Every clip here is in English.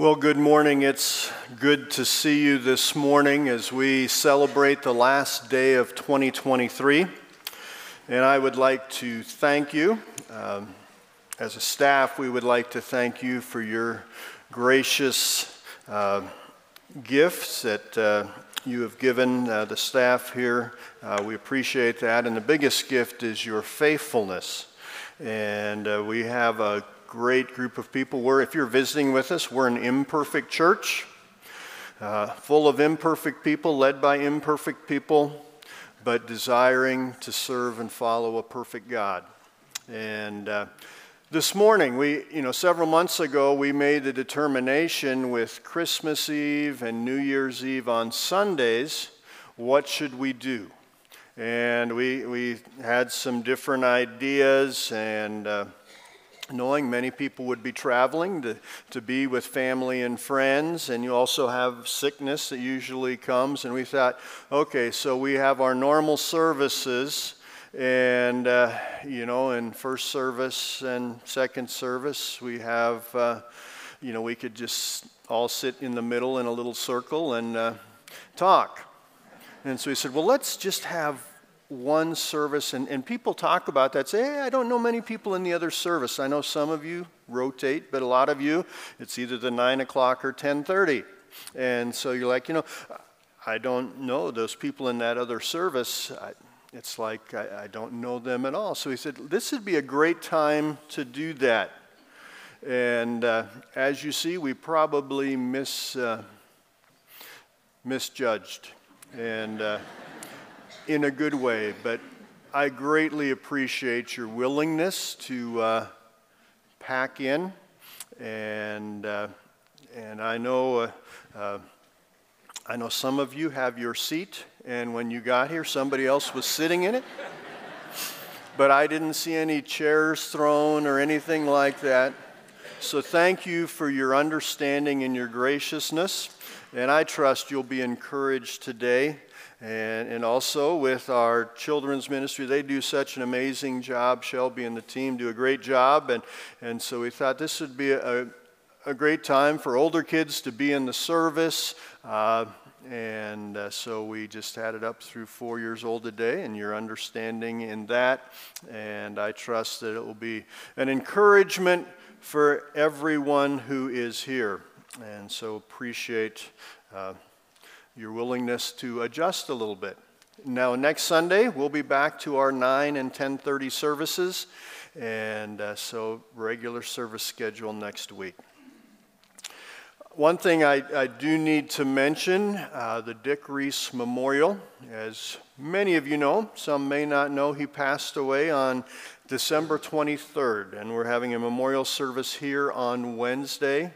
Well, good morning. It's good to see you this morning as we celebrate the last day of 2023. And I would like to thank you. Um, as a staff, we would like to thank you for your gracious uh, gifts that uh, you have given uh, the staff here. Uh, we appreciate that. And the biggest gift is your faithfulness. And uh, we have a great group of people. We're, if you're visiting with us, we're an imperfect church, uh, full of imperfect people, led by imperfect people, but desiring to serve and follow a perfect God. And uh, this morning, we, you know, several months ago, we made the determination with Christmas Eve and New Year's Eve on Sundays, what should we do? And we, we had some different ideas and uh, knowing many people would be traveling to, to be with family and friends, and you also have sickness that usually comes. And we thought, okay, so we have our normal services, and uh, you know, in first service and second service, we have, uh, you know, we could just all sit in the middle in a little circle and uh, talk. And so we said, well, let's just have one service, and, and people talk about that, say, hey, I don't know many people in the other service. I know some of you rotate, but a lot of you, it's either the 9 o'clock or 10.30. And so you're like, you know, I don't know those people in that other service. I, it's like I, I, don't know them at all. So he said, this would be a great time to do that. And uh, as you see, we probably mis, uh, misjudged. And... Uh, in a good way, but I greatly appreciate your willingness to uh, pack in. And, uh, and I know, uh, uh, I know some of you have your seat, and when you got here, somebody else was sitting in it. but I didn't see any chairs thrown or anything like that. So thank you for your understanding and your graciousness. And I trust you'll be encouraged today and, and also with our children's ministry, they do such an amazing job. Shelby and the team do a great job. And, and so we thought this would be a, a great time for older kids to be in the service. Uh, and uh, so we just had it up through four years old today, and your understanding in that. And I trust that it will be an encouragement for everyone who is here. And so appreciate uh, your willingness to adjust a little bit. Now, next Sunday, we'll be back to our 9 and 10.30 services, and uh, so regular service schedule next week. One thing I, I do need to mention uh, the Dick Reese Memorial. As many of you know, some may not know, he passed away on December 23rd, and we're having a memorial service here on Wednesday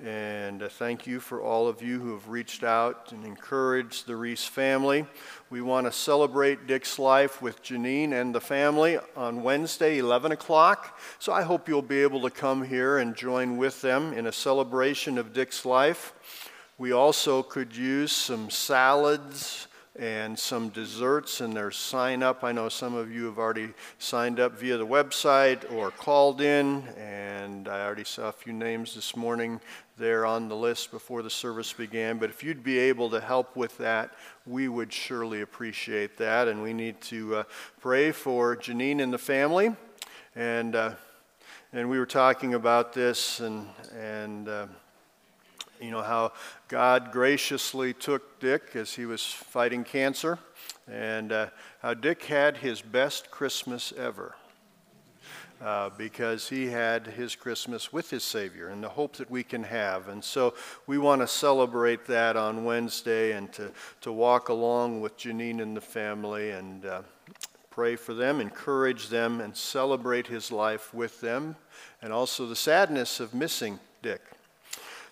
and uh, thank you for all of you who have reached out and encouraged the Reese family. We want to celebrate Dick's life with Janine and the family on Wednesday, 11 o'clock. So I hope you'll be able to come here and join with them in a celebration of Dick's life. We also could use some salads and some desserts and there's sign up. I know some of you have already signed up via the website or called in, and I already saw a few names this morning there on the list before the service began. But if you'd be able to help with that, we would surely appreciate that. And we need to uh, pray for Janine and the family. And, uh, and we were talking about this and, and uh, you know, how God graciously took Dick as he was fighting cancer, and uh, how Dick had his best Christmas ever. Uh, because he had his Christmas with his Savior and the hope that we can have. And so we want to celebrate that on Wednesday and to, to walk along with Janine and the family and uh, pray for them, encourage them, and celebrate his life with them, and also the sadness of missing Dick.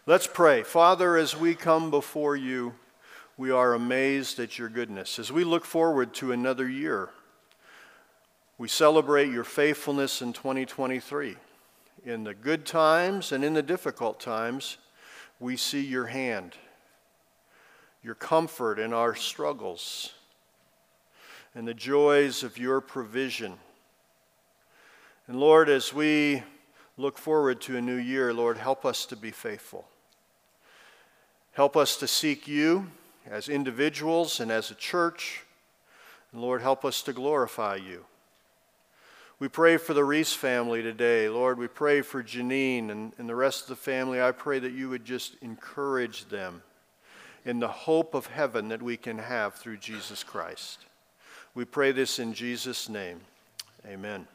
Let's pray. Father, as we come before you, we are amazed at your goodness. As we look forward to another year, we celebrate your faithfulness in 2023. In the good times and in the difficult times, we see your hand, your comfort in our struggles, and the joys of your provision. And Lord, as we look forward to a new year, Lord, help us to be faithful. Help us to seek you as individuals and as a church. And Lord, help us to glorify you. We pray for the Reese family today. Lord, we pray for Janine and, and the rest of the family. I pray that you would just encourage them in the hope of heaven that we can have through Jesus Christ. We pray this in Jesus' name. Amen.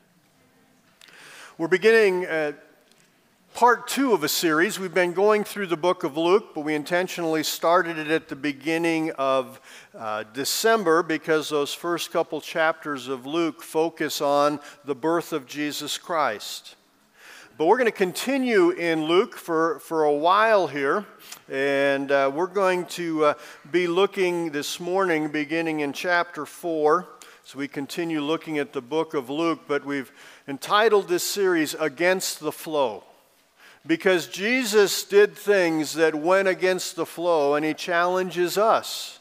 We're beginning uh, part two of a series. We've been going through the book of Luke, but we intentionally started it at the beginning of uh, December because those first couple chapters of Luke focus on the birth of Jesus Christ. But we're going to continue in Luke for, for a while here, and uh, we're going to uh, be looking this morning, beginning in chapter 4. So we continue looking at the book of Luke, but we've entitled this series Against the Flow because Jesus did things that went against the flow, and He challenges us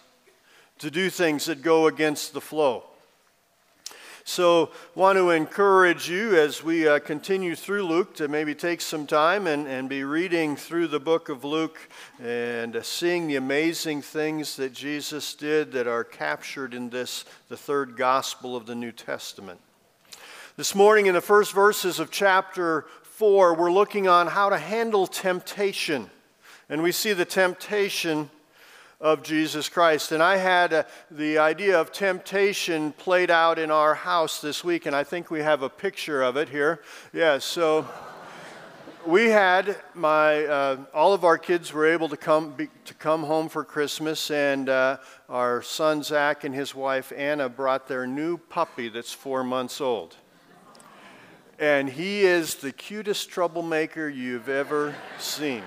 to do things that go against the flow. So, want to encourage you as we uh, continue through Luke to maybe take some time and, and be reading through the book of Luke and uh, seeing the amazing things that Jesus did that are captured in this, the third gospel of the New Testament. This morning, in the first verses of chapter 4, we're looking on how to handle temptation. And we see the temptation of Jesus Christ. And I had uh, the idea of temptation played out in our house this week, and I think we have a picture of it here. Yeah, so we had my uh, all of our kids were able to come be, to come home for Christmas, and uh, our son Zach and his wife Anna brought their new puppy that's four months old and he is the cutest troublemaker you've ever seen.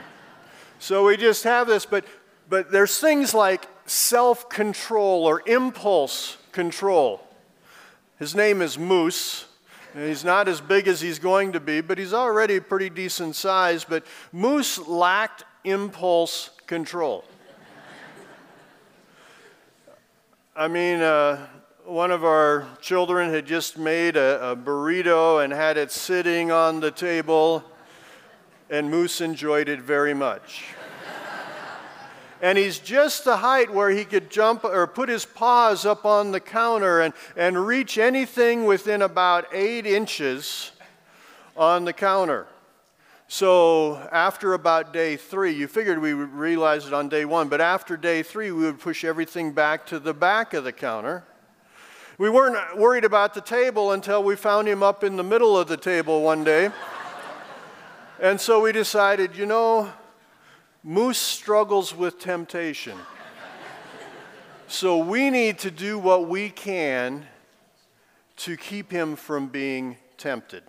So we just have this, but, but there's things like self control or impulse control. His name is Moose. He's not as big as he's going to be, but he's already a pretty decent size. But Moose lacked impulse control. I mean, uh, one of our children had just made a, a, burrito and had it sitting on the table, and Moose enjoyed it very much. and he's just the height where he could jump or put his paws up on the counter and, and reach anything within about eight inches on the counter. So after about day three, you figured we would realize it on day one, but after day three, we would push everything back to the back of the counter we weren't worried about the table until we found him up in the middle of the table one day. and so we decided, you know, Moose struggles with temptation. so we need to do what we can to keep him from being tempted.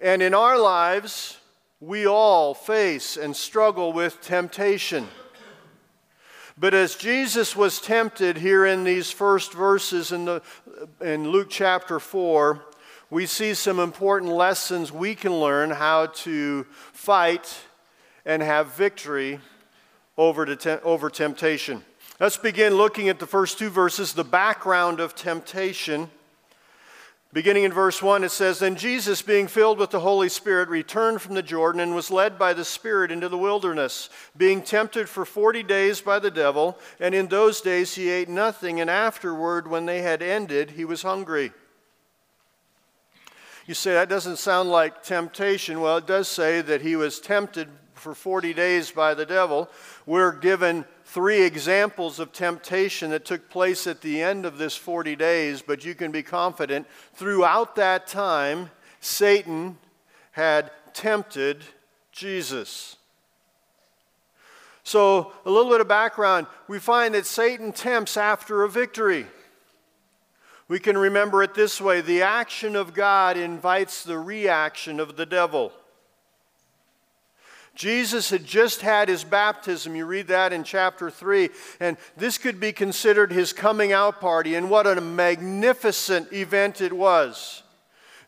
And in our lives, we all face and struggle with temptation. But as Jesus was tempted here in these first verses in, the, in Luke chapter 4, we see some important lessons we can learn how to fight and have victory over, te- over temptation. Let's begin looking at the first two verses, the background of temptation. Beginning in verse 1, it says Then Jesus, being filled with the Holy Spirit, returned from the Jordan and was led by the Spirit into the wilderness, being tempted for forty days by the devil. And in those days he ate nothing, and afterward, when they had ended, he was hungry. You say that doesn't sound like temptation. Well, it does say that he was tempted for 40 days by the devil. We're given three examples of temptation that took place at the end of this 40 days, but you can be confident throughout that time, Satan had tempted Jesus. So, a little bit of background we find that Satan tempts after a victory. We can remember it this way the action of God invites the reaction of the devil. Jesus had just had his baptism. You read that in chapter 3. And this could be considered his coming out party. And what a magnificent event it was.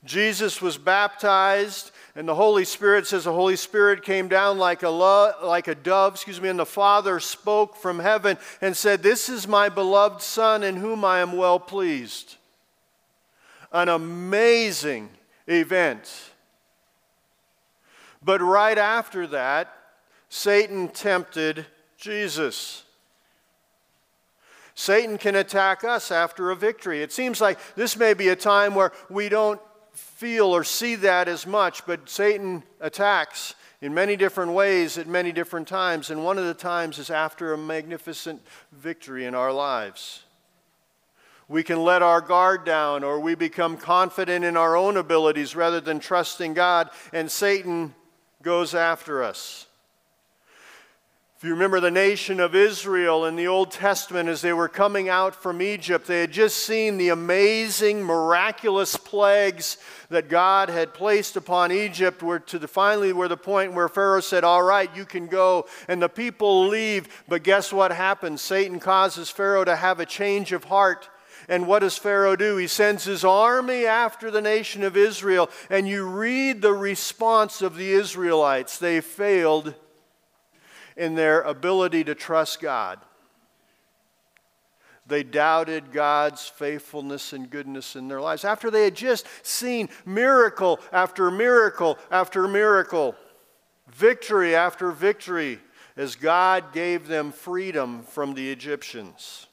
Jesus was baptized, and the Holy Spirit says the Holy Spirit came down like a, lo- like a dove, excuse me, and the Father spoke from heaven and said, This is my beloved Son in whom I am well pleased. An amazing event. But right after that, Satan tempted Jesus. Satan can attack us after a victory. It seems like this may be a time where we don't feel or see that as much, but Satan attacks in many different ways at many different times, and one of the times is after a magnificent victory in our lives. We can let our guard down, or we become confident in our own abilities rather than trusting God, and Satan goes after us. If you remember the nation of Israel in the Old Testament as they were coming out from Egypt, they had just seen the amazing, miraculous plagues that God had placed upon Egypt, where to the, finally were the point where Pharaoh said, All right, you can go. And the people leave. But guess what happens? Satan causes Pharaoh to have a change of heart. And what does Pharaoh do? He sends his army after the nation of Israel. And you read the response of the Israelites. They failed in their ability to trust God. They doubted God's faithfulness and goodness in their lives after they had just seen miracle after miracle after miracle, victory after victory, as God gave them freedom from the Egyptians.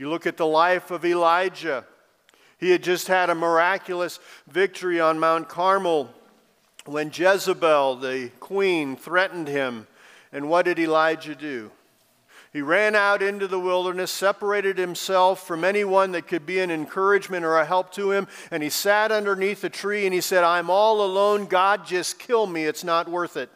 You look at the life of Elijah. He had just had a miraculous victory on Mount Carmel when Jezebel, the queen, threatened him. And what did Elijah do? He ran out into the wilderness, separated himself from anyone that could be an encouragement or a help to him, and he sat underneath a tree and he said, I'm all alone. God, just kill me. It's not worth it.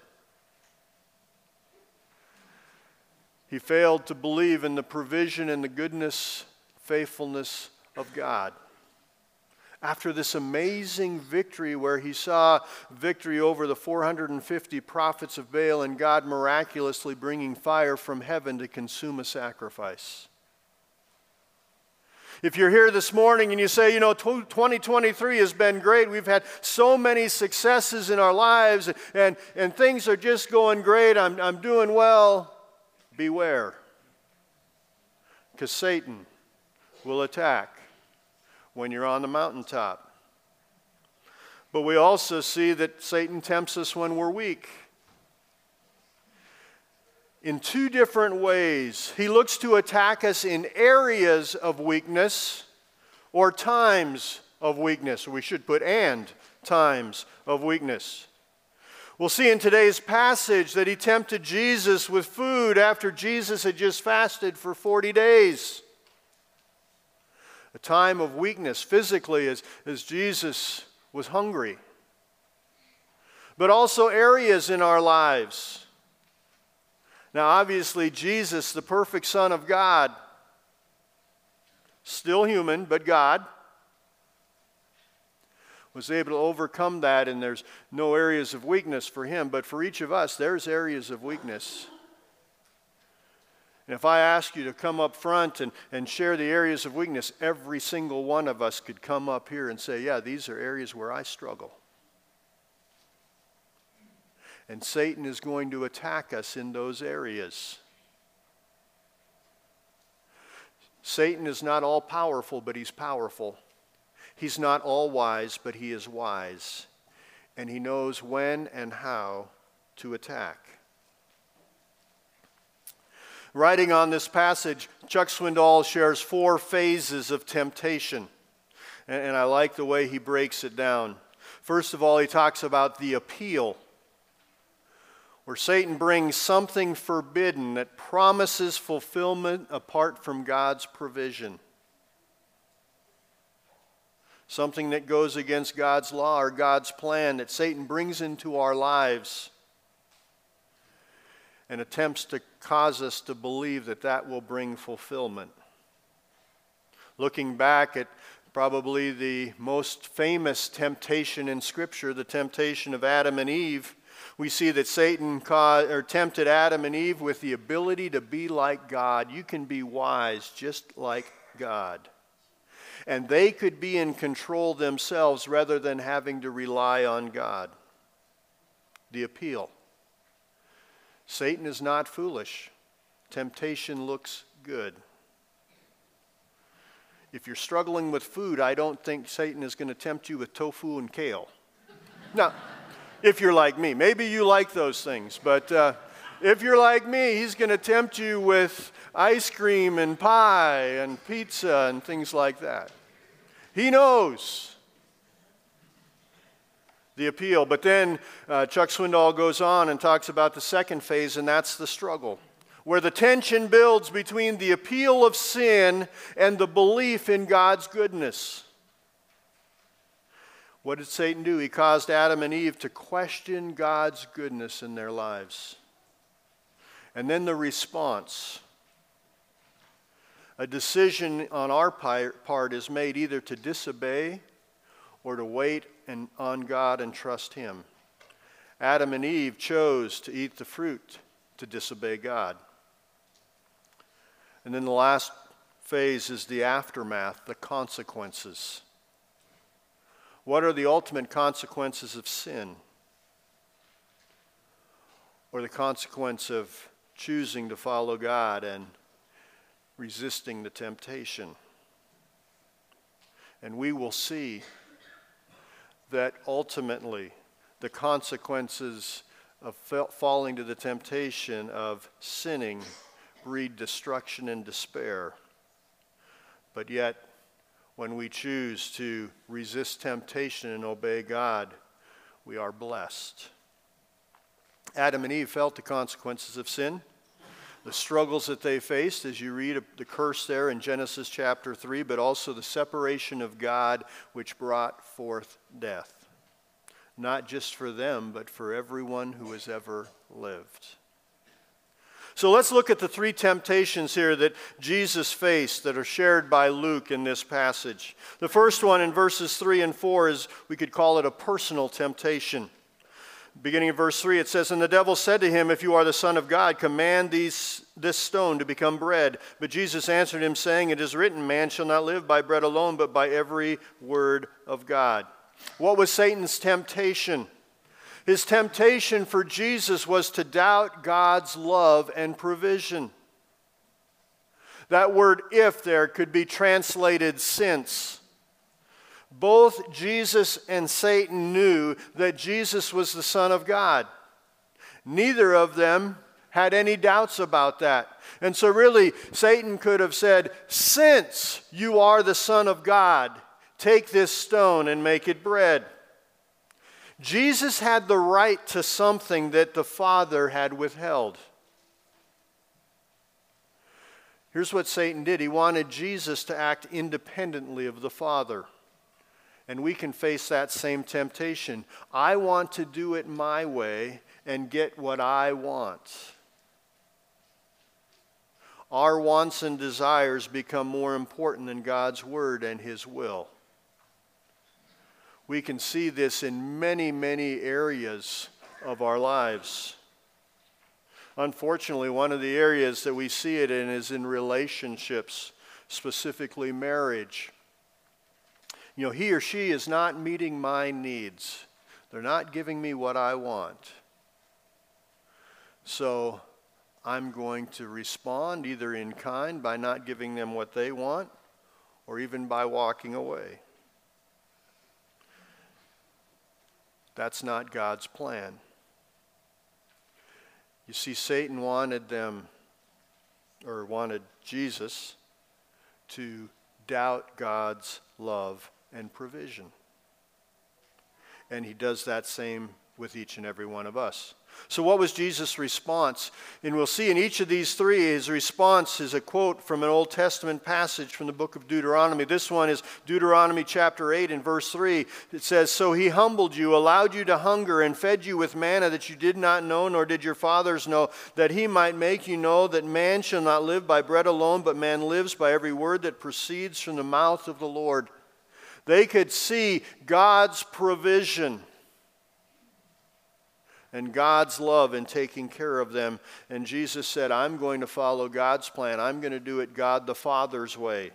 He failed to believe in the provision and the goodness, faithfulness of God. After this amazing victory where he saw victory over the 450 prophets of Baal and God miraculously bringing fire from heaven to consume a sacrifice. If you're here this morning and you say, you know, 2023 has been great, we've had so many successes in our lives and, and things are just going great, I'm, I'm doing well, beware. Because Satan will attack when you're on the mountaintop. But we also see that Satan tempts us when we're weak. In two different ways. He looks to attack us in areas of weakness or times of weakness. We should put and times of weakness. We'll see in today's passage that he tempted Jesus with food after Jesus had just fasted for 40 days a time of weakness physically as, as Jesus was hungry. But also areas in our lives. Now, obviously, Jesus, the perfect Son of God, still human, but God, was able to overcome that, and there's no areas of weakness for him. But for each of us, there's areas of weakness. And if I ask you to come up front and, and share the areas of weakness, every single one of us could come up here and say, Yeah, these are areas where I struggle. And Satan is going to attack us in those areas. Satan is not all powerful, but he's powerful. He's not all wise, but he is wise. And he knows when and how to attack. Writing on this passage, Chuck Swindoll shares four phases of temptation. And, I like the way he breaks it down. First of all, he talks about the appeal, where Satan brings something forbidden that promises fulfillment apart from God's provision. Something that goes against God's law or God's plan that Satan brings into our lives and attempts to cause us to believe that that will bring fulfillment. Looking back at probably the most famous temptation in Scripture, the temptation of Adam and Eve, we see that Satan caused, or tempted Adam and Eve with the ability to be like God. You can be wise just like God. And they could be in control themselves rather than having to rely on God. The appeal. Satan is not foolish. Temptation looks good. If you're struggling with food, I don't think Satan is going to tempt you with tofu and kale. now, if you're like me, maybe you like those things, but uh, if you're like me, he's going to tempt you with ice cream and pie and pizza and things like that. He knows the appeal. But then uh, Chuck Swindoll goes on and talks about the second phase, and that's the struggle, where the tension builds between the appeal of sin and the belief in God's goodness. What did Satan do? He caused Adam and Eve to question God's goodness in their lives. And then the response. A decision on our part is made either to disobey or to wait and, on God and trust Him. Adam and Eve chose to eat the fruit to disobey God. And then the last phase is the aftermath, the consequences. What are the ultimate consequences of sin? Or the consequence of choosing to follow God and resisting the temptation. And we will see that ultimately the consequences of falling to the temptation of sinning breed destruction and despair. But yet, when we choose to resist temptation and obey God, we are blessed. Adam and Eve felt the consequences of sin, the struggles that they faced, as you read the curse there in Genesis chapter 3, but also the separation of God, which brought forth death. Not just for them, but for everyone who has ever lived. So let's look at the three temptations here that Jesus faced that are shared by Luke in this passage. The first one in verses 3 and 4 is, we could call it a personal temptation. Beginning in verse 3, it says, And the devil said to him, If you are the Son of God, command these, this stone to become bread. But Jesus answered him, saying, It is written, Man shall not live by bread alone, but by every word of God. What was Satan's temptation? His temptation for Jesus was to doubt God's love and provision. That word if there could be translated since. Both Jesus and Satan knew that Jesus was the Son of God. Neither of them had any doubts about that. And so, really, Satan could have said, Since you are the Son of God, take this stone and make it bread. Jesus had the right to something that the Father had withheld. Here's what Satan did he wanted Jesus to act independently of the Father. And we can face that same temptation. I want to do it my way and get what I want. Our wants and desires become more important than God's word and his will. We can see this in many, many areas of our lives. Unfortunately, one of the areas that we see it in is in relationships, specifically marriage. You know, he or she is not meeting my needs. They're not giving me what I want. So I'm going to respond either in kind by not giving them what they want or even by walking away. That's not God's plan. You see, Satan wanted them, or wanted Jesus, to doubt God's love and provision. And he does that same with each and every one of us. So, what was Jesus' response? And we'll see in each of these three, his response is a quote from an Old Testament passage from the book of Deuteronomy. This one is Deuteronomy chapter 8 and verse 3. It says, So he humbled you, allowed you to hunger, and fed you with manna that you did not know, nor did your fathers know, that he might make you know that man shall not live by bread alone, but man lives by every word that proceeds from the mouth of the Lord. They could see God's provision and God's love in taking care of them. And Jesus said, I'm going to follow God's plan. I'm going to do it God the Father's way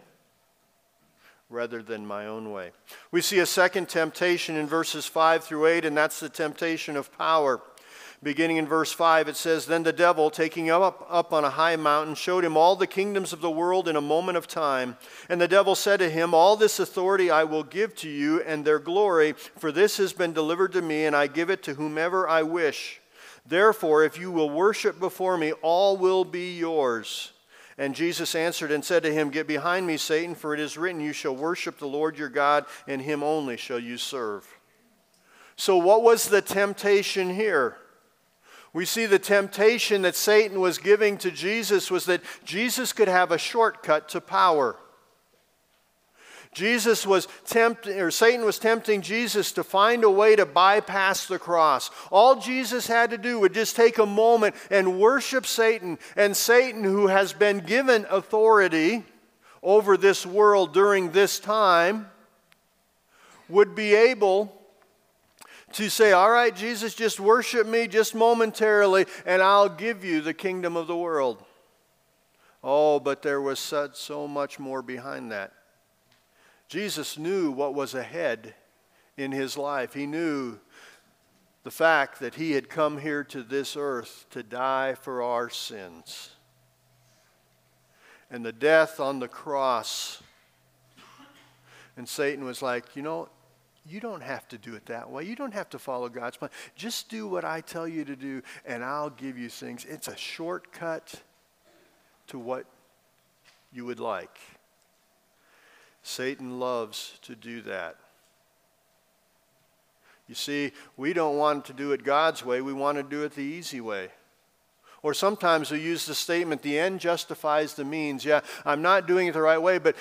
rather than my own way. We see a second temptation in verses 5 through 8, and that's the temptation of power. Beginning in verse 5, it says, Then the devil, taking him up, up on a high mountain, showed him all the kingdoms of the world in a moment of time. And the devil said to him, All this authority I will give to you, and their glory, for this has been delivered to me, and I give it to whomever I wish. Therefore, if you will worship before me, all will be yours. And Jesus answered and said to him, Get behind me, Satan, for it is written, You shall worship the Lord your God, and him only shall you serve. So, what was the temptation here? We see the temptation that Satan was giving to Jesus was that Jesus could have a shortcut to power. Jesus was tempting, or Satan was tempting Jesus to find a way to bypass the cross. All Jesus had to do would just take a moment and worship Satan. And Satan, who has been given authority over this world during this time, would be able to say, All right, Jesus, just worship me just momentarily, and I'll give you the kingdom of the world. Oh, but there was such, so much more behind that. Jesus knew what was ahead in his life. He knew the fact that he had come here to this earth to die for our sins. And the death on the cross. And Satan was like, you know, you don't have to do it that way. You don't have to follow God's plan. Just do what I tell you to do, and I'll give you things. It's a shortcut to what you would like. Satan loves to do that. You see, we don't want to do it God's way, we want to do it the easy way. Or sometimes we use the statement, the end justifies the means. Yeah, I'm not doing it the right way, but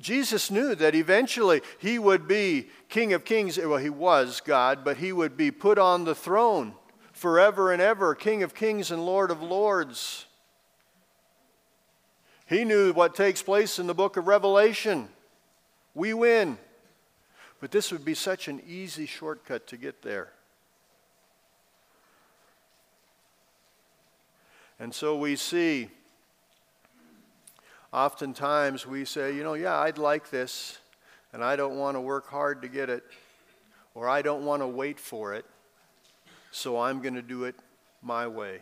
Jesus knew that eventually he would be King of Kings. Well, he was God, but he would be put on the throne forever and ever, King of Kings and Lord of Lords. He knew what takes place in the book of Revelation. We win. But this would be such an easy shortcut to get there. And so we see, oftentimes we say, you know, yeah, I'd like this, and I don't want to work hard to get it, or I don't want to wait for it, so I'm going to do it my way.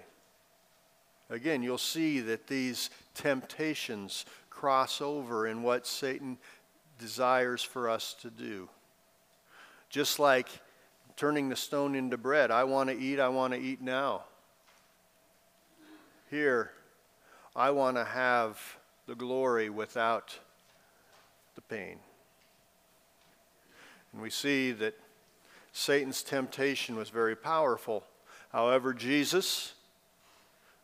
Again, you'll see that these temptations cross over in what Satan desires for us to do. Just like turning the stone into bread. I want to eat, I want to eat now. Here, I want to have the glory without the pain. And we see that Satan's temptation was very powerful. However, Jesus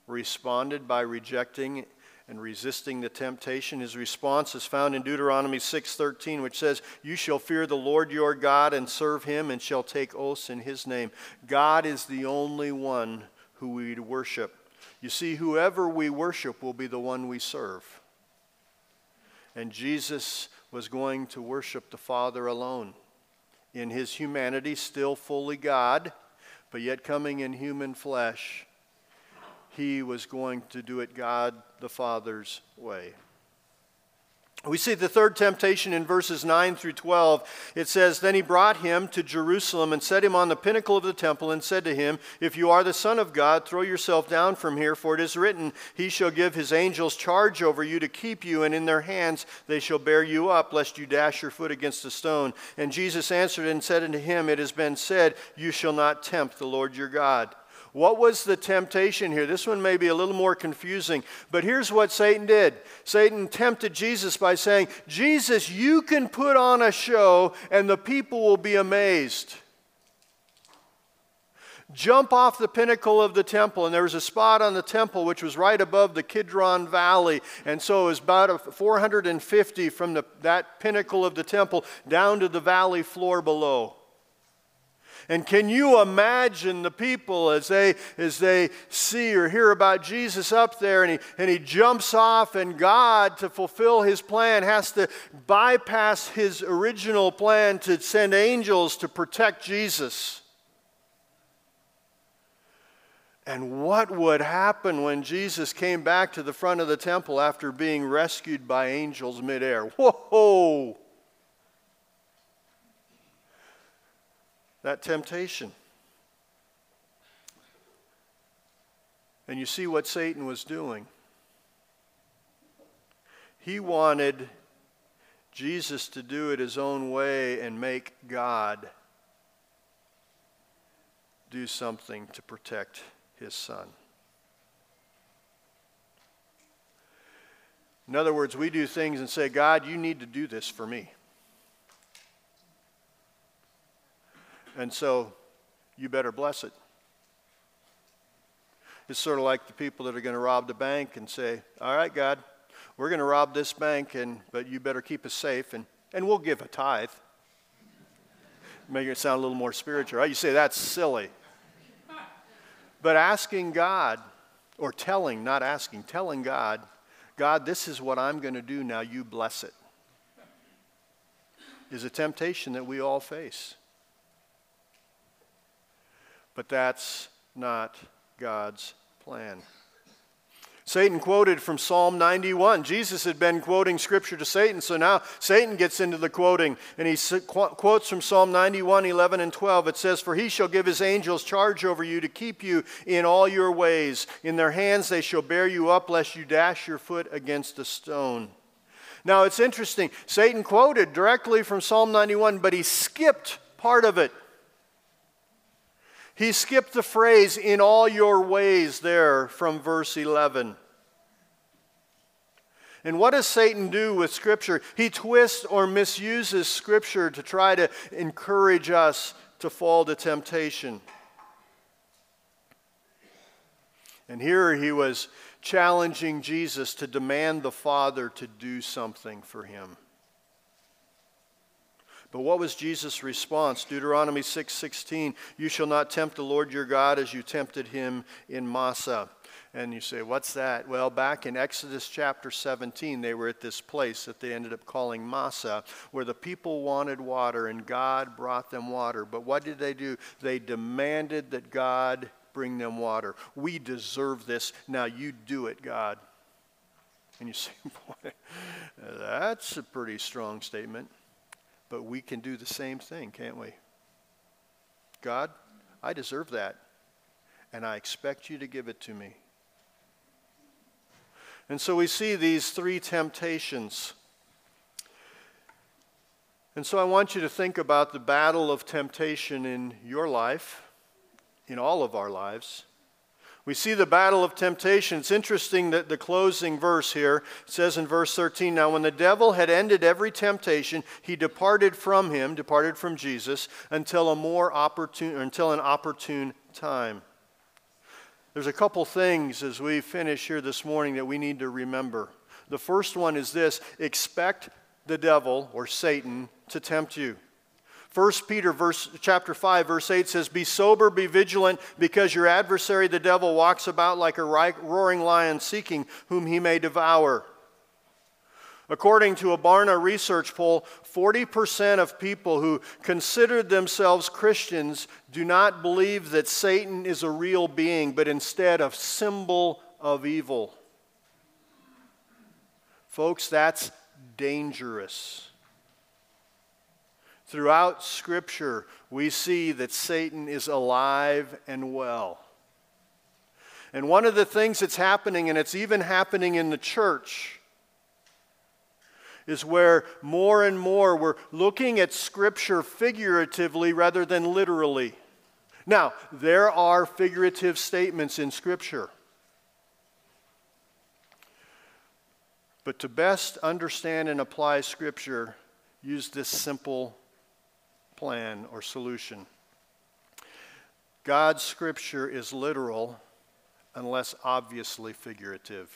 responded by rejecting and resisting the temptation. His response is found in Deuteronomy 6:13, which says, "You shall fear the Lord your God and serve him and shall take oaths in his name." God is the only one who we worship. You see, whoever we worship will be the one we serve. And Jesus was going to worship the Father alone. In his humanity, still fully God, but yet coming in human flesh he was going to do it God the Father's way. We see the third temptation in verses 9 through 12. It says, Then he brought him to Jerusalem and set him on the pinnacle of the temple and said to him, If you are the Son of God, throw yourself down from here, for it is written, He shall give his angels charge over you to keep you, and in their hands they shall bear you up, lest you dash your foot against a stone. And Jesus answered and said unto him, It has been said, You shall not tempt the Lord your God. What was the temptation here? This one may be a little more confusing, but here's what Satan did Satan tempted Jesus by saying, Jesus, you can put on a show and the people will be amazed. Jump off the pinnacle of the temple, and there was a spot on the temple which was right above the Kidron Valley, and so it was about 450 from the, that pinnacle of the temple down to the valley floor below. And can you imagine the people as they, as they see or hear about Jesus up there and he, and he jumps off, and God, to fulfill his plan, has to bypass his original plan to send angels to protect Jesus? And what would happen when Jesus came back to the front of the temple after being rescued by angels midair? Whoa! That temptation. And you see what Satan was doing. He wanted Jesus to do it his own way and make God do something to protect his son. In other words, we do things and say, God, you need to do this for me. And so you better bless it. It's sort of like the people that are going to rob the bank and say, All right, God, we're going to rob this bank, and, but you better keep us safe, and, and we'll give a tithe. Make it sound a little more spiritual, right? You say, That's silly. But asking God, or telling, not asking, telling God, God, this is what I'm going to do, now you bless it, is a temptation that we all face. But that's not God's plan. Satan quoted from Psalm 91. Jesus had been quoting scripture to Satan, so now Satan gets into the quoting, and he quotes from Psalm 91, 11, and 12. It says, For he shall give his angels charge over you to keep you in all your ways. In their hands they shall bear you up, lest you dash your foot against a stone. Now it's interesting. Satan quoted directly from Psalm 91, but he skipped part of it. He skipped the phrase, in all your ways, there from verse 11. And what does Satan do with Scripture? He twists or misuses Scripture to try to encourage us to fall to temptation. And here he was challenging Jesus to demand the Father to do something for him. But what was Jesus' response? Deuteronomy 6:16, "You shall not tempt the Lord your God as you tempted him in Massah." And you say, "What's that?" Well, back in Exodus chapter 17, they were at this place that they ended up calling Massah, where the people wanted water and God brought them water. But what did they do? They demanded that God bring them water. We deserve this. Now you do it, God. And you say, boy, that's a pretty strong statement. But we can do the same thing, can't we? God, I deserve that, and I expect you to give it to me. And so we see these three temptations. And so I want you to think about the battle of temptation in your life, in all of our lives. We see the battle of temptation. It's interesting that the closing verse here says in verse 13 Now, when the devil had ended every temptation, he departed from him, departed from Jesus, until a more opportune, until an opportune time. There's a couple things as we finish here this morning that we need to remember. The first one is this expect the devil or Satan to tempt you. 1 Peter verse, chapter 5, verse 8 says, Be sober, be vigilant, because your adversary, the devil, walks about like a roaring lion seeking whom he may devour. According to a Barna research poll, 40% of people who considered themselves Christians do not believe that Satan is a real being, but instead a symbol of evil. Folks, that's dangerous. Throughout Scripture, we see that Satan is alive and well. And one of the things that's happening, and it's even happening in the church, is where more and more we're looking at Scripture figuratively rather than literally. Now, there are figurative statements in Scripture. But to best understand and apply Scripture, use this simple plan or solution. God's scripture is literal unless obviously figurative.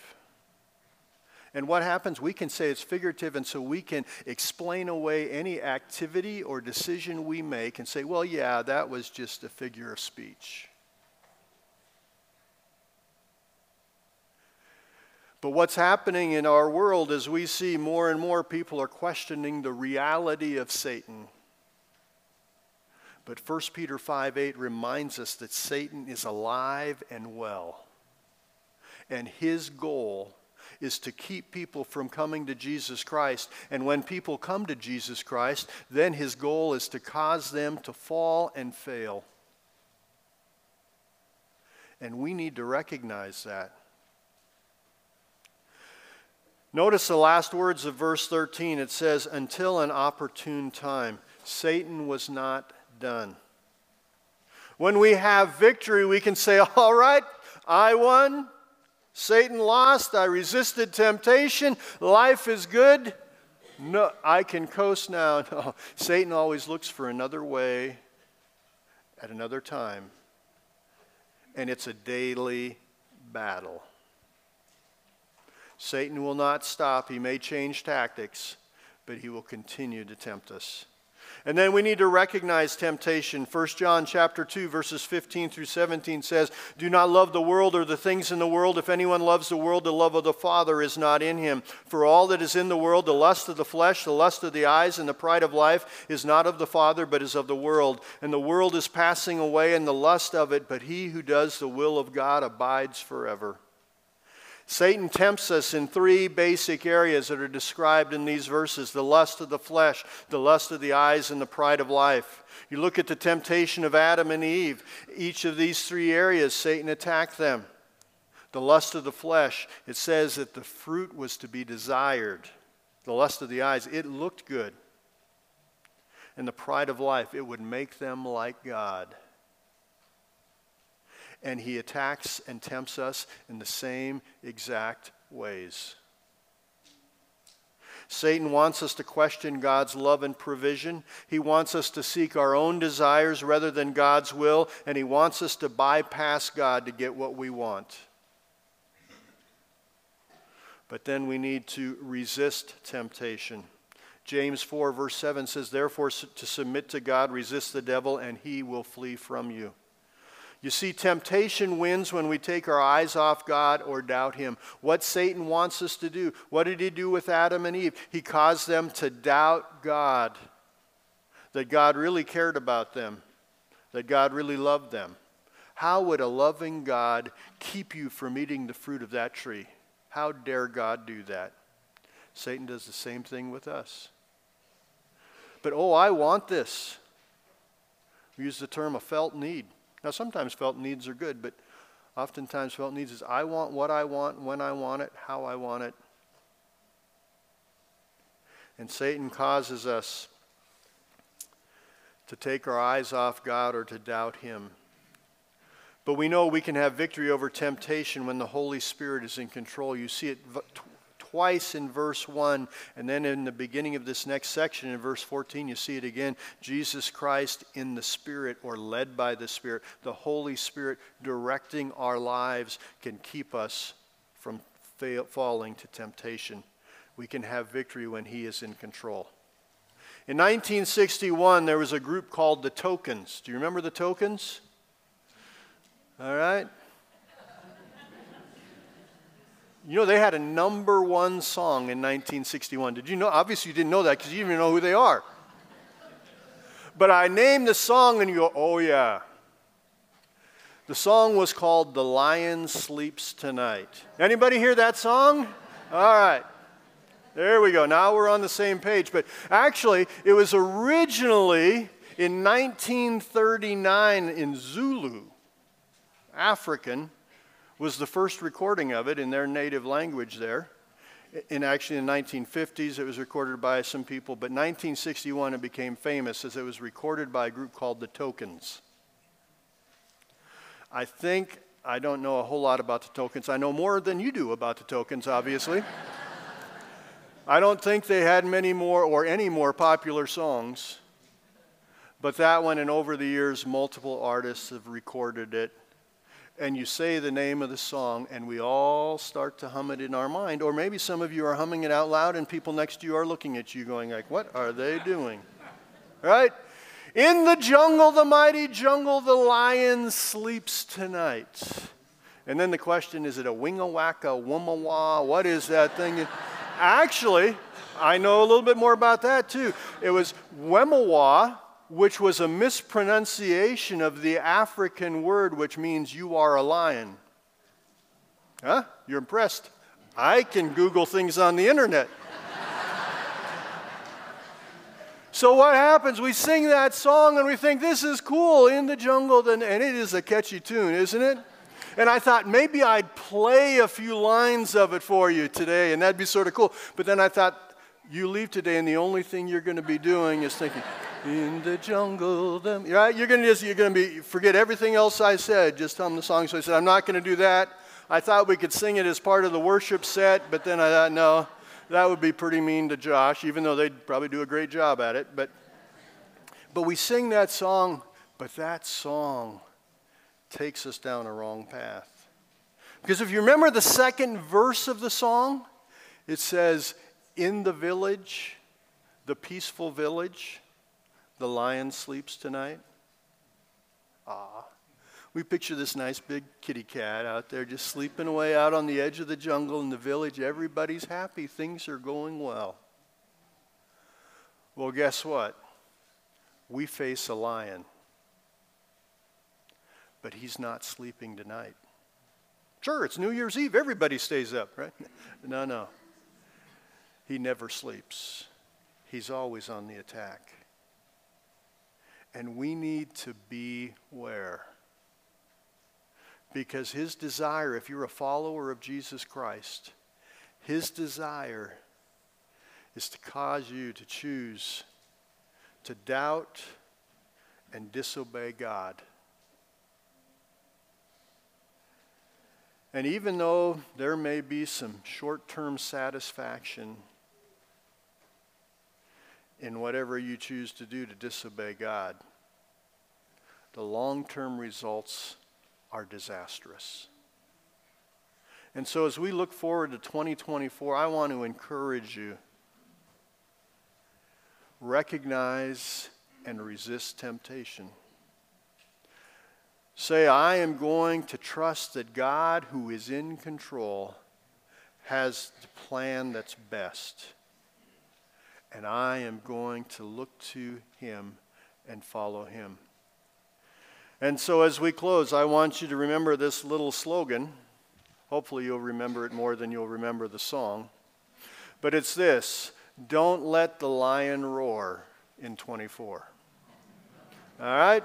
And what happens? We can say it's figurative, and so we can explain away any activity or decision we make and say, well, yeah, that was just a figure of speech. But what's happening in our world is we see more and more people are questioning the reality of Satan but 1 Peter 5 8 reminds us that Satan is alive and well. And his goal is to keep people from coming to Jesus Christ. And when people come to Jesus Christ, then his goal is to cause them to fall and fail. And we need to recognize that. Notice the last words of verse 13. It says, Until an opportune time. Satan was not done. When we have victory, we can say, All right, I won, Satan lost, I resisted temptation, life is good. No, I can coast now. No, Satan always looks for another way at another time. And it's a daily battle. Satan will not stop. He may change tactics, but he will continue to tempt us. And then we need to recognize temptation. 1 John chapter 2 verses 15 through 17 says, "Do not love the world or the things in the world. If anyone loves the world, the love of the Father is not in him. For all that is in the world, the lust of the flesh, the lust of the eyes, and the pride of life is not of the Father, but is of the world. And the world is passing away and the lust of it, but he who does the will of God abides forever." Satan tempts us in three basic areas that are described in these verses the lust of the flesh, the lust of the eyes, and the pride of life. You look at the temptation of Adam and Eve, each of these three areas, Satan attacked them. The lust of the flesh, it says that the fruit was to be desired. The lust of the eyes, it looked good. And the pride of life, it would make them like God and he attacks and tempts us in the same exact ways. Satan wants us to question God's love and provision. He wants us to seek our own desires rather than God's will, and he wants us to bypass God to get what we want. But then we need to resist temptation. James 4, verse 7 says, Therefore, to submit to God, resist the devil, and he will flee from you. You see, temptation wins when we take our eyes off God or doubt Him. What Satan wants us to do, what did he do with Adam and Eve? He caused them to doubt God, that God really cared about them, that God really loved them. How would a loving God keep you from eating the fruit of that tree? How dare God do that? Satan does the same thing with us. But oh, I want this. We use the term a felt need. Now, sometimes felt needs are good, but oftentimes felt needs is I want what I want, when I want it, how I want it. And Satan causes us to take our eyes off God or to doubt Him. But we know we can have victory over temptation when the Holy Spirit is in control. You see it twice in verse 1, and then in the beginning of this next section, in verse 14, you see it again. Jesus Christ in the Spirit or led by the Spirit, the Holy Spirit directing our lives can keep us from fail, falling to temptation. We can have victory when He is in control. In 1961, there was a group called the Tokens. Do you remember the Tokens? All right. You know, they had a number one song in 1961. Did you know? Obviously, you didn't know that because you didn't even know who they are. But I named the song and you go, oh, yeah. The song was called The Lion Sleeps Tonight. Anybody hear that song? All right. There we go. Now we're on the same page. But actually, it was originally in 1939 in Zulu, African was the first recording of it in their native language there. In actually in the 1950s, it was recorded by some people, but 1961 it became famous as it was recorded by a group called the Tokens. I think I don't know a whole lot about the Tokens. I know more than you do about the Tokens, obviously. I don't think they had many more or any more popular songs, but that one, and over the years, multiple artists have recorded it and you say the name of the song, and we all start to hum it in our mind. Or maybe some of you are humming it out loud, and people next to you are looking at you going like, what are they doing? Right? In the jungle, the mighty jungle, the lion sleeps tonight. And then the question is it a wingawaka, wummawa? What is that thing? Actually, I know a little bit more about that too. It was wemawa, which was a mispronunciation of the African word which means you are a lion. Huh? You're impressed? I can Google things on the internet. so what happens? We sing that song and we think this is cool in the jungle, and it is a catchy tune, isn't it? And I thought maybe I'd play a few lines of it for you today, and that'd be sort of cool. But then I thought, you leave today, and the only thing you're going to be doing is thinking, in the jungle. Them. Right? You're gonna just you're gonna be forget everything else I said. Just hum the song. So I said I'm not gonna do that. I thought we could sing it as part of the worship set, but then I thought no, that would be pretty mean to Josh, even though they'd probably do a great job at it. But but we sing that song, but that song takes us down a wrong path. Because if you remember the second verse of the song, it says, In the village, the peaceful village, the lion sleeps tonight. Ah. We picture this nice big kitty cat out there just sleeping away out on the edge of the jungle in the village. Everybody's happy, things are going well. Well, guess what? We face a lion, but he's not sleeping tonight. Sure, it's New Year's Eve, everybody stays up, right? No, no. He never sleeps, he's always on the attack. And we need to beware. Because his desire, if you're a follower of Jesus Christ, his desire is to cause you to choose to doubt and disobey God. And even though there may be some short term satisfaction in whatever you choose to do to disobey God, the long term results are disastrous. And so, as we look forward to 2024, I want to encourage you recognize and resist temptation. Say, I am going to trust that God, who is in control, has the plan that's best. And I am going to look to Him and follow Him. And so, as we close, I want you to remember this little slogan. Hopefully, you'll remember it more than you'll remember the song. But it's this don't let the lion roar in 24. All right?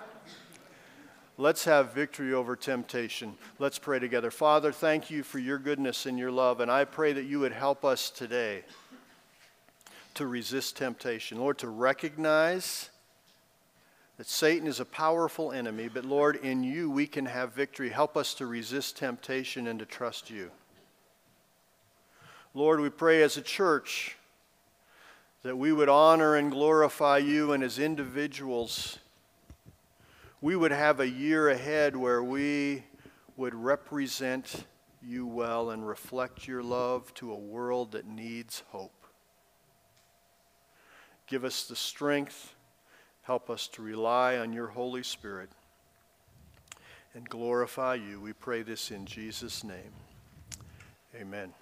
Let's have victory over temptation. Let's pray together. Father, thank you for your goodness and your love, and I pray that you would help us today to resist temptation. Lord, to recognize that Satan is a powerful enemy, but Lord, in you we can have victory. Help us to resist temptation and to trust you. Lord, we pray as a church that we would honor and glorify you, and as individuals, we would have a year ahead where we would represent you well and reflect your love to a world that needs hope. Give us the strength. Help us to rely on your Holy Spirit and glorify you. We pray this in Jesus' name. Amen.